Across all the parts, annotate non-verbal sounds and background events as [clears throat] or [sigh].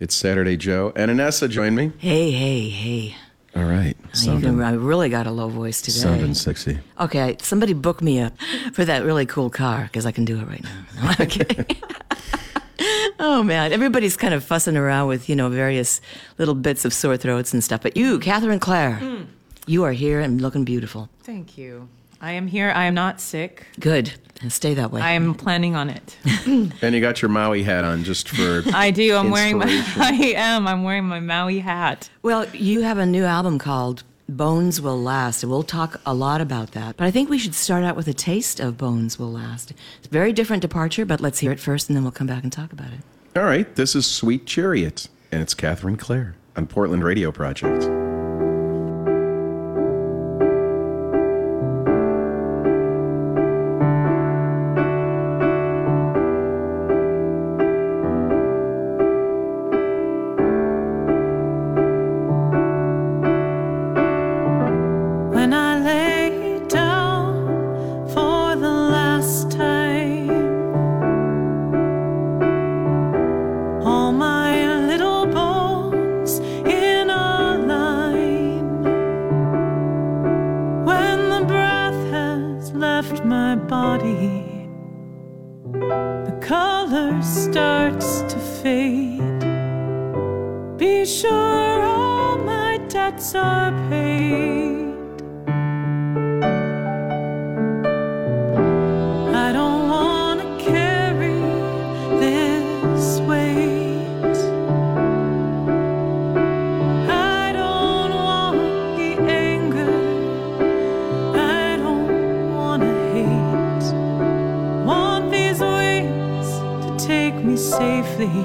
It's Saturday Joe. And Inessa joined me. Hey, hey, hey. All right. You Sounding, can, I really got a low voice today. sounding sexy. Okay, somebody book me up for that really cool car because I can do it right now. No, [laughs] I'm [laughs] oh man, everybody's kind of fussing around with you know various little bits of sore throats and stuff. But you, Kathryn Claire, hmm. you are here and looking beautiful. Thank you. I am here. I am not sick. Good, stay that way. I am planning on it. [laughs] And you got your Maui hat on just for. I do. I'm wearing my. [laughs] I am. I'm wearing my Maui hat. well, you have a new album called Bones Will Last, and we'll talk a lot about that. But I think we should start out with a taste of Bones Will Last. It's a very different departure, but let's hear it first, and then we'll come back and talk about it. All right. This is Sweet Chariot. And it's Kathryn Claire on Portland Radio Project. Safely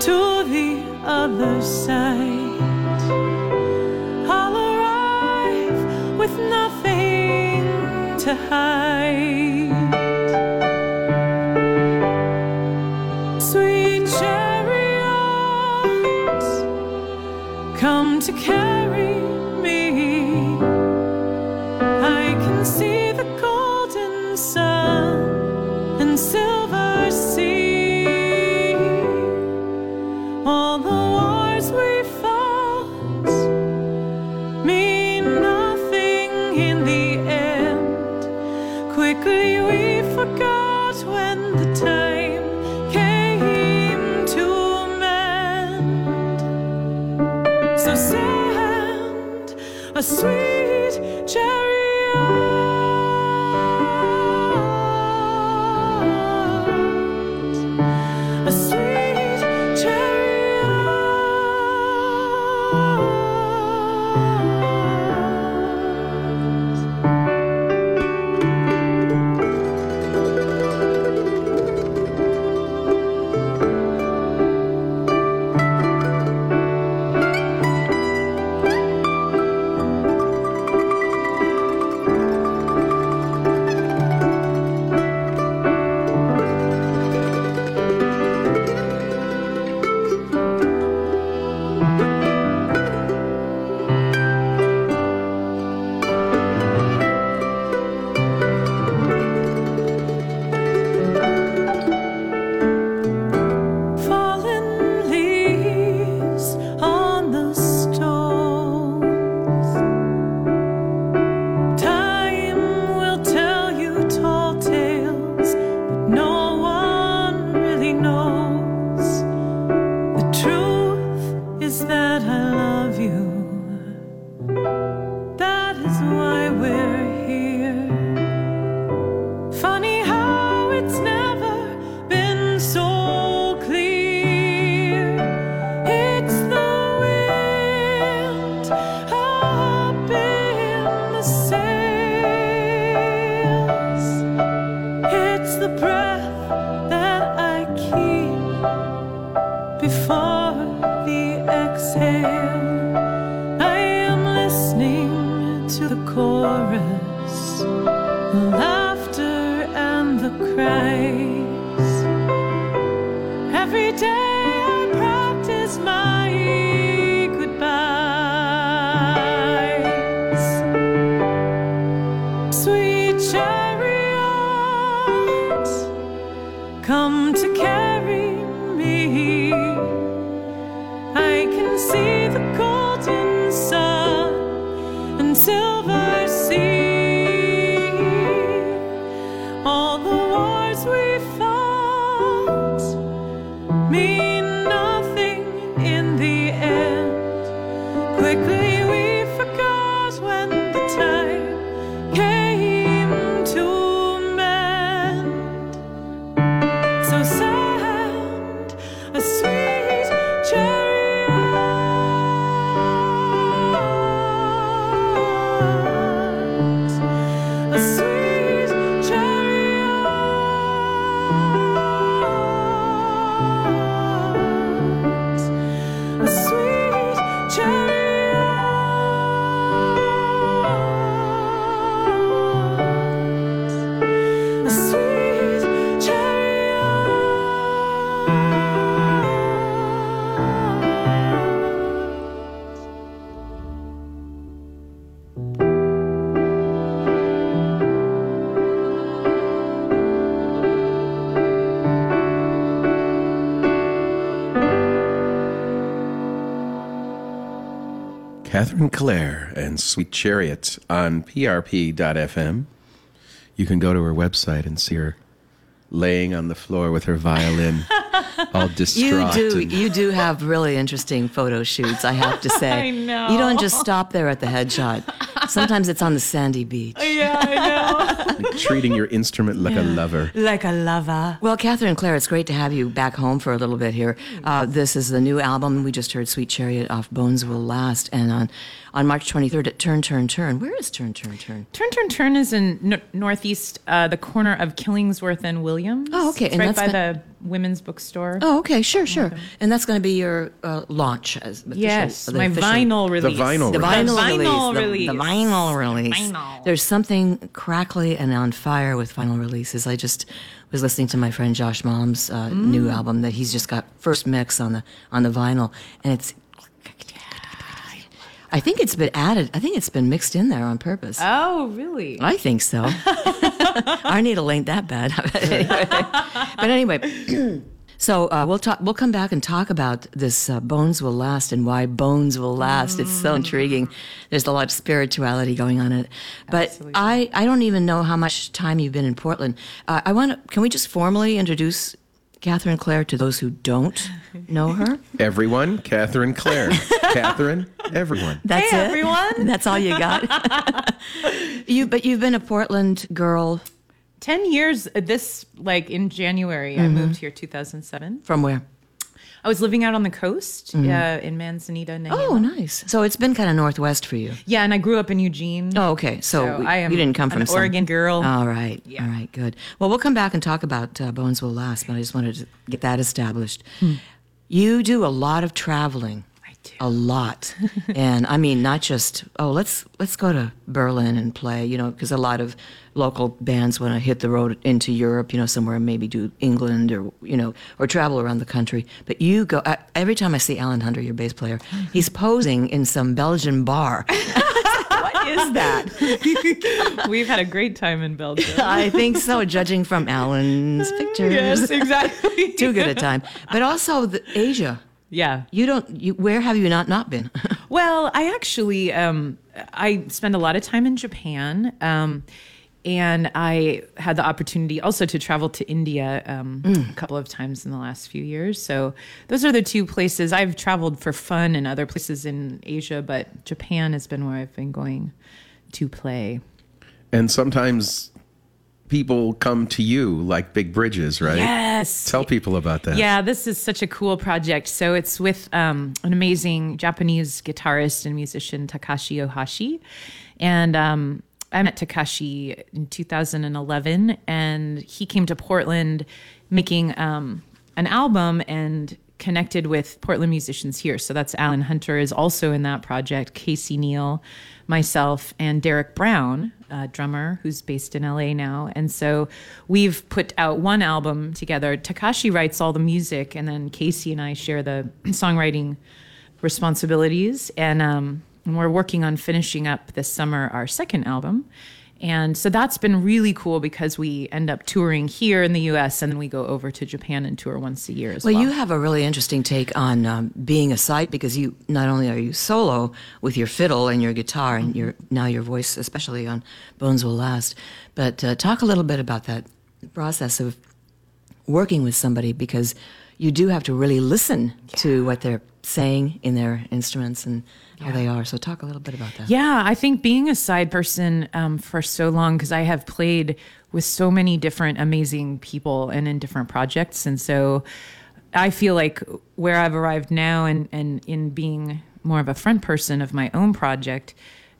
to the other side. I'll arrive with nothing to hide. So send a sweet chariot, the cries. Every day Kathryn Claire and Sweet Chariot on PRP.FM. You can go to her website and see her laying on the floor with her violin, [laughs] all You do. and- You do have really interesting photo shoots. I have to [laughs] say. I know. You don't just stop there at the headshot. Sometimes it's on the sandy beach. [laughs] Yeah, I know. treating your instrument like a lover. like a lover. Well, Kathryn Claire, it's great to have you back home for a little bit here. Uh, this is the new album. We just heard Sweet Chariot off Bones Will Last. And on, on March 23rd at Turn, Turn, Turn. Where is Turn, Turn, Turn? Turn Turn Turn is in n- northeast, uh, the corner of Killingsworth and Williams. Oh, okay, It's and right that's by gon- the women's bookstore. Oh, okay, sure, sure. And that's going to be your uh, launch. As official- yes, the my official- vinyl release. The vinyl The release. vinyl, The vinyl the- release. The, vinyl release. Vinyl. There's something crackly and on fire with vinyl releases. I just was listening to my friend Josh Mom's uh, new Mm. album that he's just got first mix on the on the vinyl, and it's. I think it's been added. I think it's been mixed in there on purpose. Oh, really? I think so. [laughs] Our needle ain't that bad. [laughs] but anyway, [clears throat] so uh, we'll talk. We'll come back and talk about this uh, bones will last and why bones will last. It's so intriguing. There's a lot of spirituality going on in it. But Absolutely. I, I don't even know how much time you've been in Portland. Uh, I want to. Can we just formally introduce Kathryn Claire to those who don't know her? [laughs] Everyone, Kathryn Claire. [laughs] Kathryn, everyone. That's Hey, it. everyone. [laughs] That's all you got. you, but you've been a Portland girl 10 years uh, this like in january Mm-hmm. i moved here 2007 from where? I was living out on the coast uh, in manzanita. Mm-hmm. Oh, nice. So it's been kind of northwest for you. yeah and i grew up in eugene Oh, okay. So, So we- I am you didn't come from some- Oregon girl. All right. Yeah. All right. Good. Well, we'll come back and talk about uh, Bones Will Last, but I just wanted to get that established. You do a lot of traveling. I. A lot, [laughs] and I mean not just oh let's let's go to Berlin and play you know because a lot of local bands want to hit the road into Europe you know somewhere and maybe do England or you know or travel around the country but you go uh, every time I see Alan Hunter your bass player [laughs] he's posing in some Belgian bar [laughs] what is that we've had a great time in belgium I think so, judging from Alan's pictures. yes exactly Too good a time. But also the, Asia. Yeah You don't. You, where have you not not been? [laughs] Well, I actually um, I spend a lot of time in Japan, um, and I had the opportunity also to travel to India um, a couple of times in the last few years. So those are the two places I've traveled for fun and other places in Asia, but Japan has been where I've been going to play. And sometimes people come to you like big bridges, right? Yes. Tell people about that. Yeah, this is such a cool project. So it's with um, an amazing Japanese guitarist and musician, Takashi Ohashi. And um, I met Takashi in 2011, and he came to Portland making um, an album and connected with Portland musicians here. So that's Alan Hunter is also in that project, Casey Neill, myself, and Derek Brown, a drummer who's based in LA now. And so we've put out one album together. Takashi writes all the music, and then Casey and I share the [clears throat] songwriting responsibilities. And, um, and we're working on finishing up this summer our second album. And so that's been really cool because we end up touring here in the US and then we go over to Japan and tour once a year as well. Well, you have a really interesting take on um, being a side because you not only are you solo with your fiddle and your guitar and your now your voice, especially on Bones Will Last, but uh, talk a little bit about that process of working with somebody because you do have to really listen to what they're saying in their instruments and how they are. So talk a little bit about that. Yeah, I think being a side person um, for so long, because I have played with so many different amazing people and in different projects. And so I feel like where I've arrived now and, and in being more of a front person of my own project,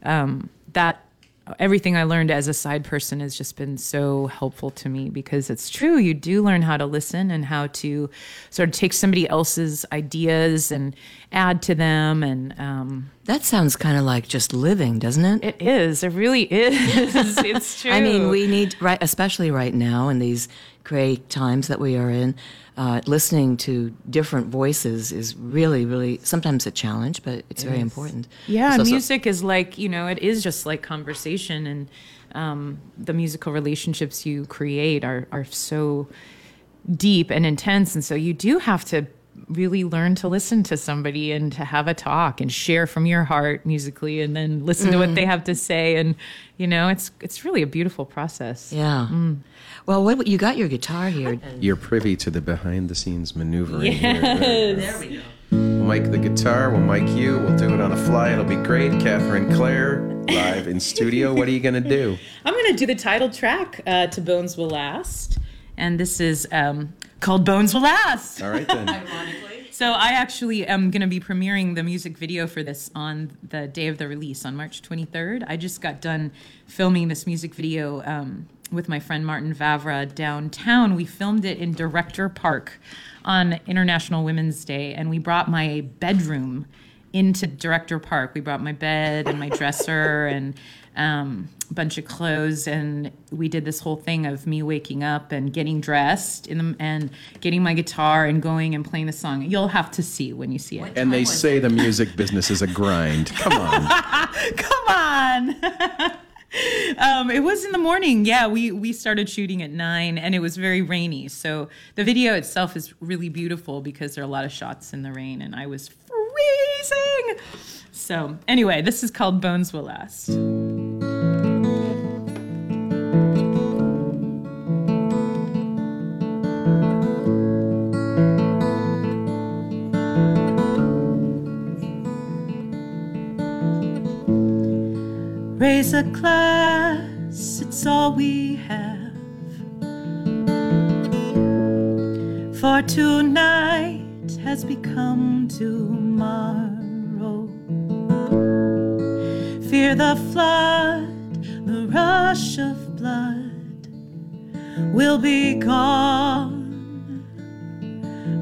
um, that everything I learned as a side person has just been so helpful to me because it's true. You do learn how to listen and how to sort of take somebody else's ideas and add to them. And um, That sounds kind of like just living, doesn't it? it is. It really [laughs] is. it's true. I mean, we need, right, especially right now in these great times that we are in, uh, listening to different voices is really, really sometimes a challenge, but it's very important. Yeah, So- so- music is like you know, it is just like conversation, and um, the musical relationships you create are are so deep and intense, and so you do have to really learn to listen to somebody and to have a talk and share from your heart musically and then listen to Mm-hmm. what they have to say and you know it's it's really a beautiful process Yeah. Mm. Well, what you got your guitar here? [laughs] You're privy to the behind the scenes maneuvering here. There we go. We'll mic the guitar, we'll mic you, we'll do it on a fly, it'll be great. Kathryn Claire, live in studio. What are you going to do? [laughs] I'm going to do the title track uh, to Bones Will Last and this is um, called Bones Will Last All right then. [laughs] Ironically. So I actually am going to be premiering the music video for this on the day of the release on March 23rd. I just got done filming this music video um, with my friend Martin Vavra downtown. We filmed it in Director Park on International Women's Day, and we brought my bedroom into Director Park. We brought my bed and my dresser and um, a bunch of clothes, and we did this whole thing of me waking up and getting dressed in the, and getting my guitar and going and playing the song. You'll have to see when you see it. And they say the music business is a grind. [laughs] Come on. Come on. [laughs] um, it was in the morning. Yeah, we we started shooting at nine, and it was very rainy. So the video itself is really beautiful because there are a lot of shots in the rain, and I was freezing. So anyway, this is called Bones Will Last. A glass, it's all we have. For tonight has become tomorrow. Fear the flood, the rush of blood will be gone,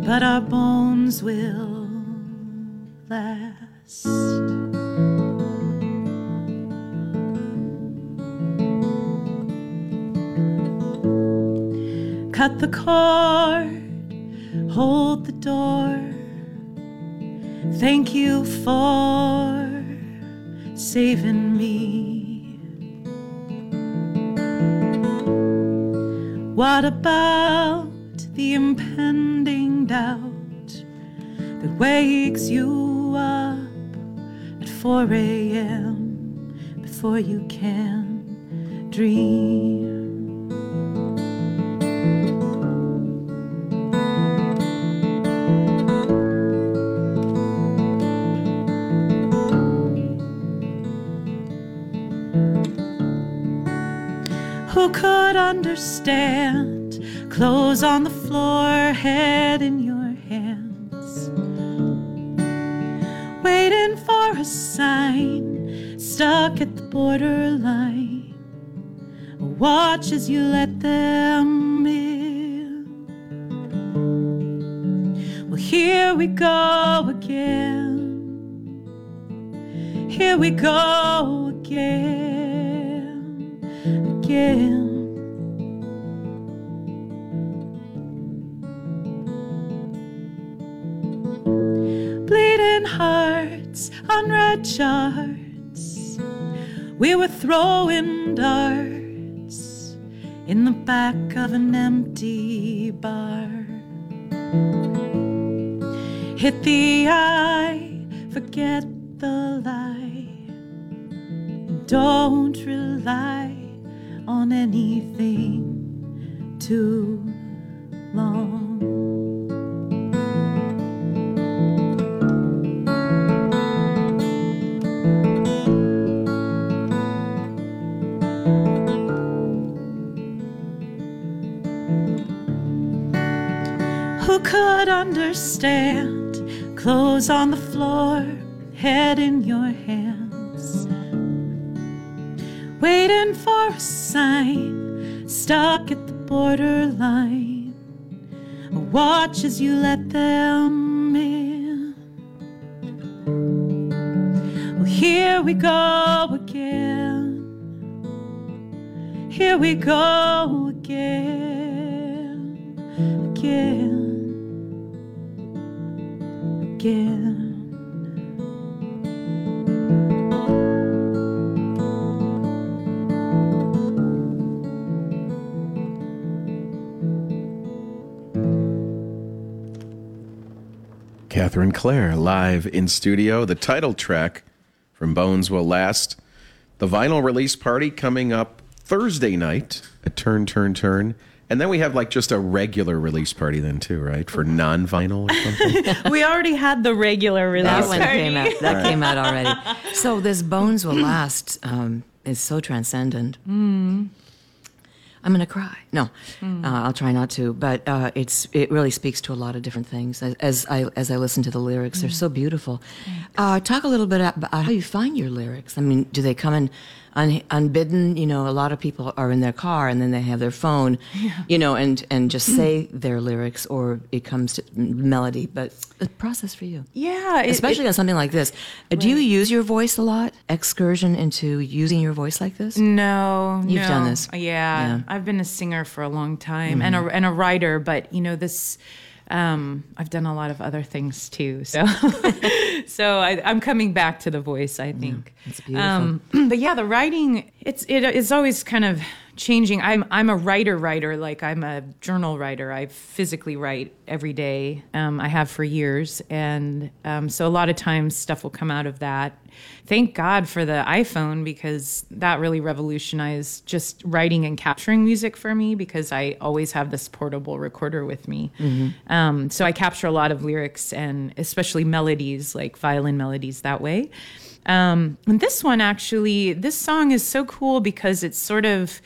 but our bones will last. Cut the cord, hold the door. Thank you for saving me. What about the impending doubt that wakes you up at 4 a.m. before you can dream? Who could understand? Clothes on the floor, head in your hands. Waiting for a sign, stuck at the borderline. Watch as you let them in. Well, here we go again. Here we go again, again. Bleeding hearts, on red charts. We were throwing darts in the back of an empty bar. Hit the eye, forget the lie. Don't rely on anything too long. Who could understand? Clothes on the floor, head in your hands. Waiting for a sign, stuck at the borderline. Watch as you let them in. Well, here we go again. Here we go again, again, again. Kathryn Claire live in studio. The title track from Bones Will Last. The vinyl release party coming up Thursday night at Turn Turn Turn. And then we have like just a regular release party then too, right? For non-vinyl or something. [laughs] We already had the regular release That one party. came out. That came out already. [laughs] So this bones will last um, is so transcendent. I'm gonna cry. No, uh, I'll try not to. But uh, it's it really speaks to a lot of different things. As, as I as I listen to the lyrics, they're so beautiful. Uh, talk a little bit about how you find your lyrics. I mean, do they come in un, unbidden? You know, a lot of people are in their car and then they have their phone, you know, and and just say their lyrics, or it comes to melody. But the process for you Yeah, it- especially on something like this. Uh, Do you use your voice a lot? Excursion into using your voice like this? No, You've no. done this. Yeah, Yeah. Mm-hmm. I've been a singer for a long time and a and a writer, but you know this. Um, I've done a lot of other things too, so [laughs] so I, I'm coming back to the voice. I think it's beautiful. Um, [clears throat] but yeah, the writing it's it is always kind of changing. I'm I'm a writer writer, like I'm a journal writer. I physically write every day. Um, I have for years, and um, so a lot of times stuff will come out of that. Thank God for the iPhone because that really revolutionized just writing and capturing music for me because I always have this portable recorder with me. Um, so I capture a lot of lyrics and especially melodies, like violin melodies, that way. Um, and this one actually, this song is so cool because it's sort of,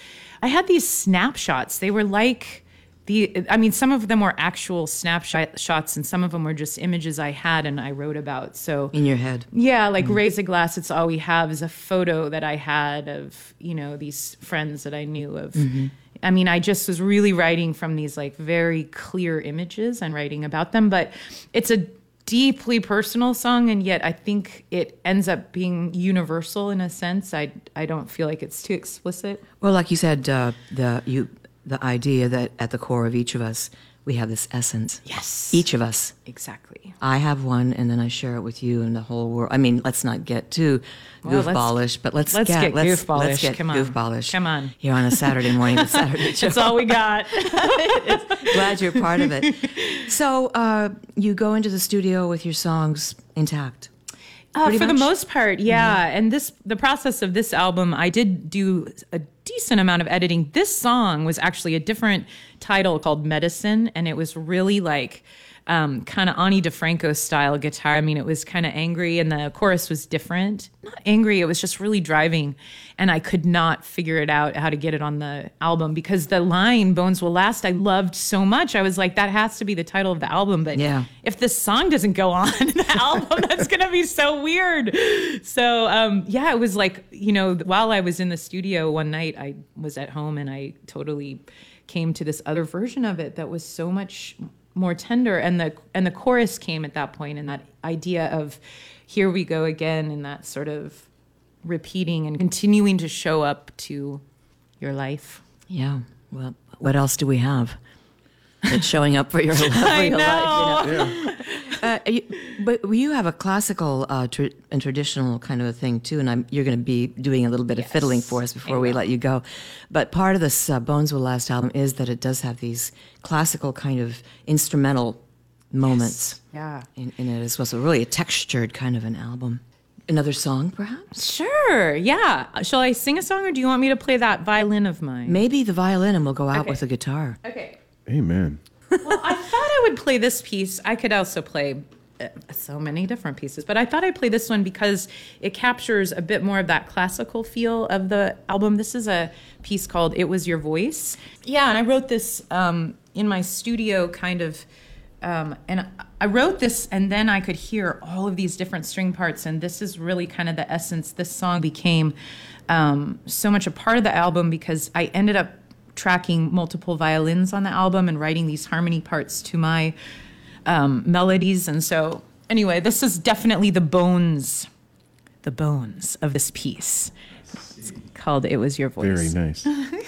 I had these snapshots. They were like the, I mean, some of them were actual snapshot shots and some of them were just images I had and I wrote about. So In your head. yeah, like mm-hmm. raise a glass. It's all we have is a photo that I had of you know these friends that I knew of. Mm-hmm. I mean, I just was really writing from these like very clear images and writing about them. But it's a deeply personal song, and yet I think it ends up being universal in a sense. I I don't feel like it's too explicit. Well, like you said, uh, the you the idea that at the core of each of us we have this essence. Yes. Each of us. Exactly. I have one, and then I share it with you and the whole world. I mean, let's not get too Well, goofballish, but let's let's get, get let's, goofballish. Let's get Come on. goofballish. Come on. Here on a Saturday morning, the [laughs] Saturday show. That's all we got. [laughs] [laughs] Glad you're part of it. So uh, you go into the studio with your songs intact. Uh, for the most part, yeah. And this, the process of this album, I did do a decent amount of editing. This song was actually a different title called Medicine, and it was really like um, kind of Ani DiFranco style guitar. I mean, it was kind of angry, and the chorus was different. Not angry, it was just really driving, and I could not figure it out how to get it on the album because the line "Bones Will Last" I loved so much. I was like, that has to be the title of the album, but Yeah. if this song doesn't go on the [laughs] album, that's gonna be so weird. So um, yeah, it was like you know, while I was in the studio one night, I was at home and I totally came to this other version of it that was so much more tender, and the and the chorus came at that point, and that idea of here we go again, and that sort of repeating and continuing to show up to your life. Yeah. Well, what else do we have? It's showing up for your, [laughs] for I your life. You know. know? Uh, you, but you have a classical uh, tr- and traditional kind of a thing too, and I'm, you're going to be doing a little bit of fiddling for us before we let you go. But part of this uh, Bones Will Last album is that it does have these classical kind of instrumental moments Yeah. in, in it as well. So really a textured kind of an album. Another song, perhaps? Sure. Yeah. Shall I sing a song or do you want me to play that violin of mine? Maybe the violin, and we'll go out Okay. with the guitar. Okay. Amen. Well, I thought I would play this piece. I could also play uh, so many different pieces, but I thought I'd play this one because it captures a bit more of that classical feel of the album. This is a piece called It Was Your Voice. Yeah, and I wrote this um, in my studio kind of. Um, and I wrote this, and then I could hear all of these different string parts, and this is really kind of the essence. This song became um, so much a part of the album because I ended up tracking multiple violins on the album and writing these harmony parts to my um, melodies. And so, anyway, this is definitely the bones, the bones of this piece. It's called "It Was Your Voice." Very nice. [laughs]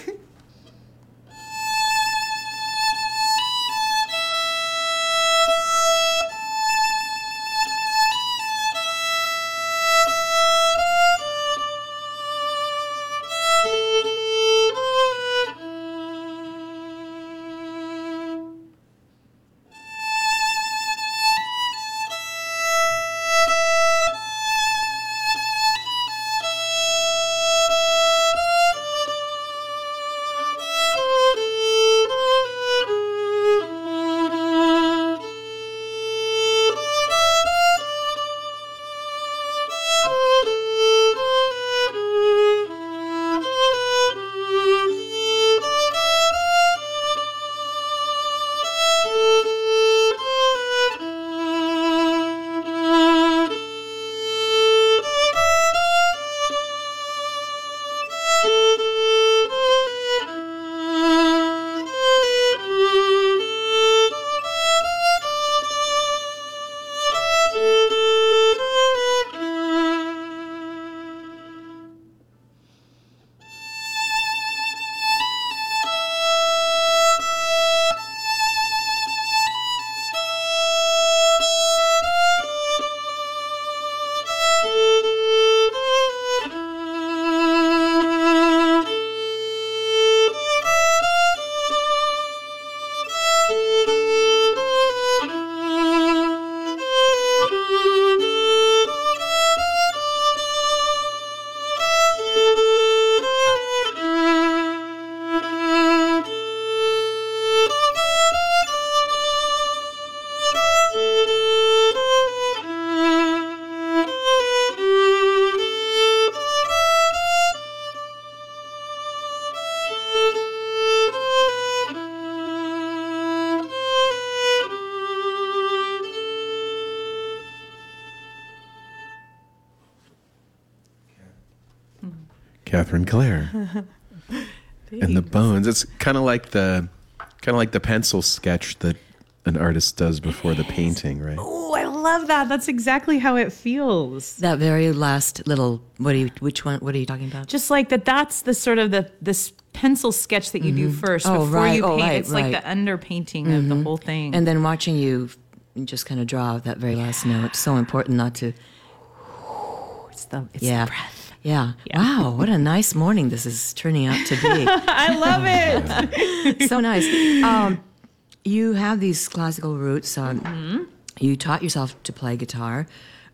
Kathryn Claire. [laughs] and the bones. It's kind of like the kind of like the pencil sketch that an artist does before the painting, right? Oh, I love that. That's exactly how it feels. That very last little, what are you, which one, what are you talking about? Just like that. That's the sort of the this pencil sketch that you do mm-hmm. first Oh, before right. you Oh, paint. right, it's like right. the underpainting of the mm-hmm. whole thing. And then watching you just kind of draw that very last note. It's so important not to, it's the it's yeah. the breath. Yeah. Wow, what a nice morning this is turning out to be. [laughs] I love it. [laughs] so nice. Um, you have these classical roots. Um, Mm-hmm. You taught yourself to play guitar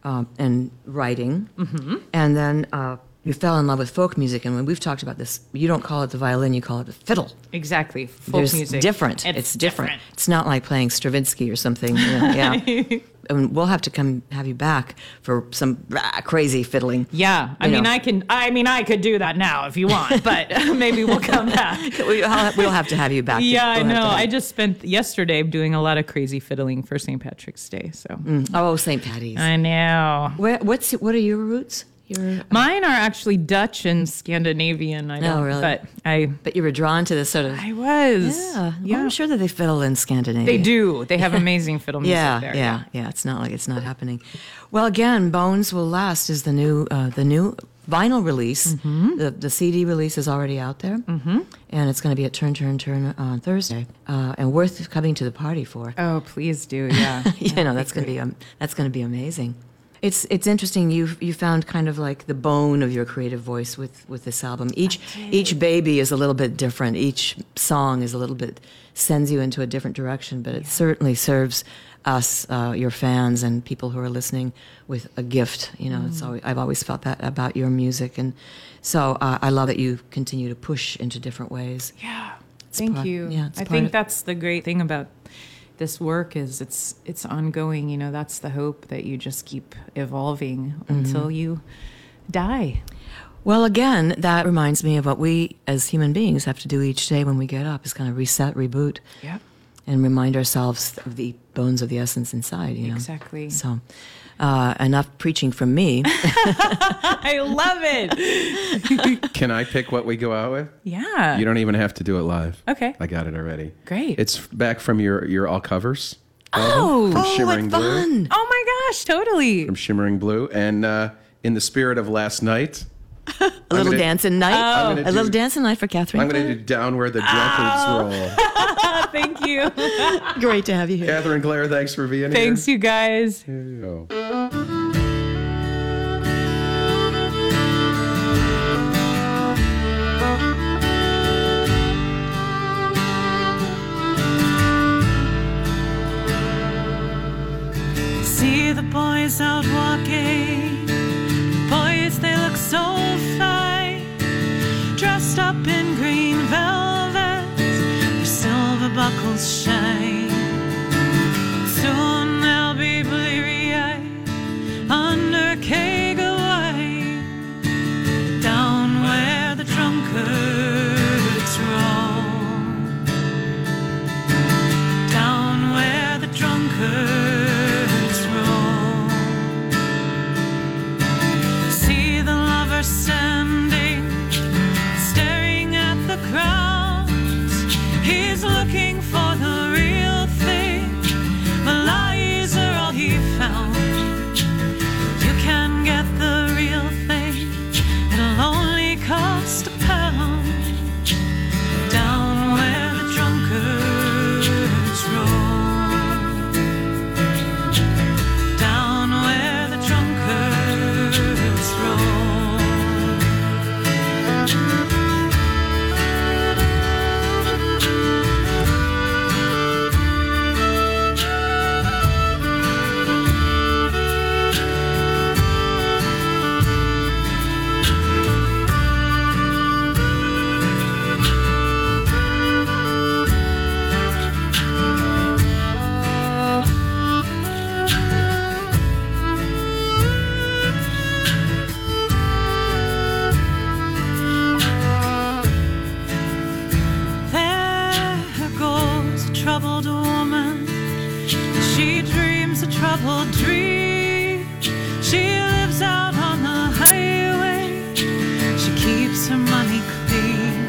um, and writing, Mm-hmm. and then uh, you fell in love with folk music. And when we've talked about this, you don't call it the violin; you call it the fiddle. exactly. Folk There's music. different. It's, different. It's not like playing Stravinsky or something. you know, yeah. [laughs] and we'll have to come have you back for some rah, crazy fiddling. Yeah, I You mean, know. I can. I mean, I could do that now if you want, [laughs] but [laughs] maybe we'll come back. [laughs] We- I'll- have to have you back. Yeah, I We'll have know. I just spent yesterday doing a lot of crazy fiddling for St. Patrick's Day. So mm. oh, St. Patty's. I know. Where, what's what are your roots? Your, Mine are actually Dutch and Scandinavian. I don't, Oh, really? But I, but you were drawn to this sort of. I was. Yeah, yeah. I'm sure that they fiddle in Scandinavia. They do. They have [laughs] amazing fiddle music Yeah, there. yeah, yeah. It's not like it's not happening. Well, again, Bones Will Last is the new uh, the new vinyl release. The, the CD release is already out there, mm-hmm. and it's going to be at Turn Turn Turn on Thursday, uh, and worth coming to the party for. Oh, please do. [laughs] Yeah. you know, that's going to be um, that's going to be amazing. It's it's interesting. You you found kind of like the bone of your creative voice with with this album. Each each baby is a little bit different. Each song is a little bit sends you into a different direction, but it certainly serves us, uh, your fans, and people who are listening with a gift. You know, it's always, I've always felt that about your music, and so uh, I love that you continue to push into different ways. Yeah. Thank part- you. yeah, I think of- that's the great thing about this work is it's it's ongoing, you know, that's the hope that you just keep evolving Mm-hmm. until you die. Well, again, that reminds me of what we as human beings have to do each day when we get up is kind of reset, reboot, Yep. And remind ourselves of the bones of the essence inside, you know? Exactly. So, uh, enough preaching from me. [laughs] [laughs] I love it. [laughs] Can I pick what we go out with? yeah. You don't even have to do it live. Okay. I got it already. Great. It's back from your your all covers. oh, from oh, Shimmering what Blue. fun! oh my gosh, totally. From Shimmering Blue, and uh, in the spirit of last night, [laughs] A little gonna- dancing night. I'm A gonna little do- dancing night for Kathryn. I'm going to do down where the drunkards oh. roll. [laughs] Thank you. [laughs] Great to have you here. Kathryn Claire, thanks for being Thanks, here. Thanks, you guys. Here you go. See the boys out walking. Boys, they look so fine. Dressed up in green velvet, their silver buckles shine. Troubled dream. She lives out on the highway. She keeps her money clean.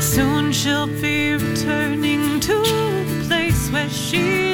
Soon she'll be returning to the place where she's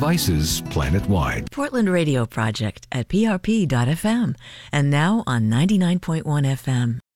devices planet-wide. Portland Radio Project at prp.fm and now on 99.1 FM.